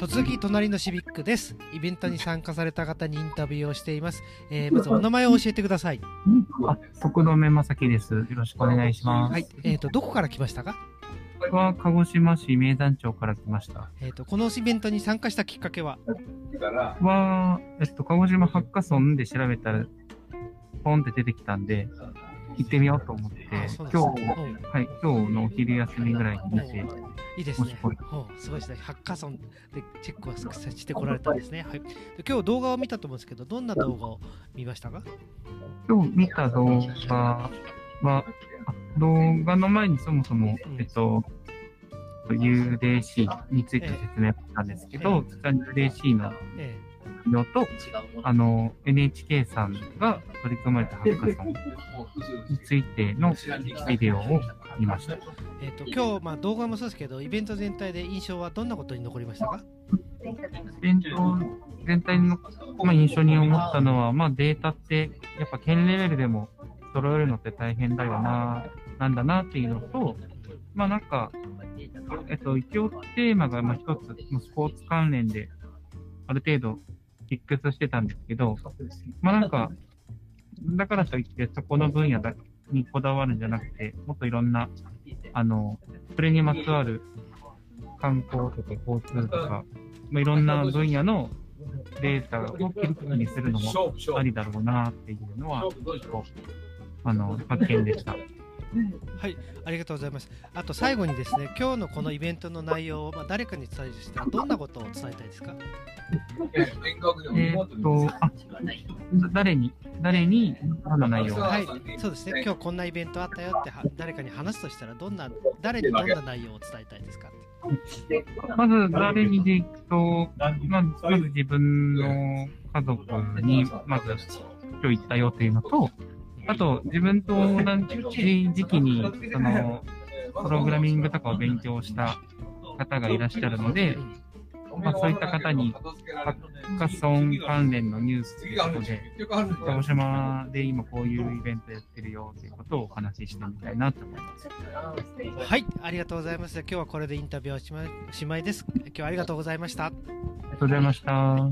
突撃隣のシビックです。イベントに参加された方にインタビューをしています。えーまずお名前を教えてください。あ、徳留正樹です。よろしくお願いします。はい。えっ、と、どこから来ましたか？僕は鹿児島市名山町から来ました。えっ、と、このイベントに参加したきっかけは？は、えっと、鹿児島ハッカソンで調べたら、ポンって出てきたんで、行ってみようと思って、今日、はい、今日のお昼休みぐらいに見て、いいですねすごいですね。ハッカソンでチェックをさしてこられたんですね。はい。で今日動画を見たと思うんですけど、どんな動画を見ましたか？今日見た動画は、あ動画の前にそもそも、えっと、UDC について説明したんですけど、そちらに UDC のえのと、あの、NHK さんが取り組まれたハッカソンについてのビデオを見ました。ええーと今日、まあ、動画もそうですけど、イベント全体で印象はどんなことに残りましたか？イベント全体の、まあ、印象に思ったのは、まあ、データって、やっぱ県レベルでも揃えるのって大変だよな、なんだなっていうのと、まあなんか、えっと、一応テーマがまあ一つ、スポーツ関連で、ある程度フィックスしてたんですけど、まあなんか、だからといってそこの分野だにこだわるんじゃなくて、もっといろんな、あの、それにまつわる観光とか交通とか、まあ、いろんな分野のデータを切り口にするのもありだろうなっていうのは、あの、発見でした。はい、ありがとうございます。あと最後にですね、今日のこのイベントの内容を、まあ、誰かに伝えるとしたら、どんなことを伝えたいですか？えーっと、あ、誰に、誰に、どんな内容を？はい、そうですね、今日こんなイベントあったよっては誰かに話すとしたら、どんな、誰にどんな内容を伝えたいですか？まず誰にでいくと、まずまず自分の家族に、まず今日行ったよっていうのと、あと自分と同じ時期に、その、プログラミングとかを勉強した方がいらっしゃるので、まあ、そういった方に、ハッカソン関連のニュースということで、鹿児島で今こういうイベントやってるよということをお話ししてみたいなと思います。はい、ありがとうございます。今日はこれでインタビューはしましまいです。今日はありがとうございました。ありがとうございました。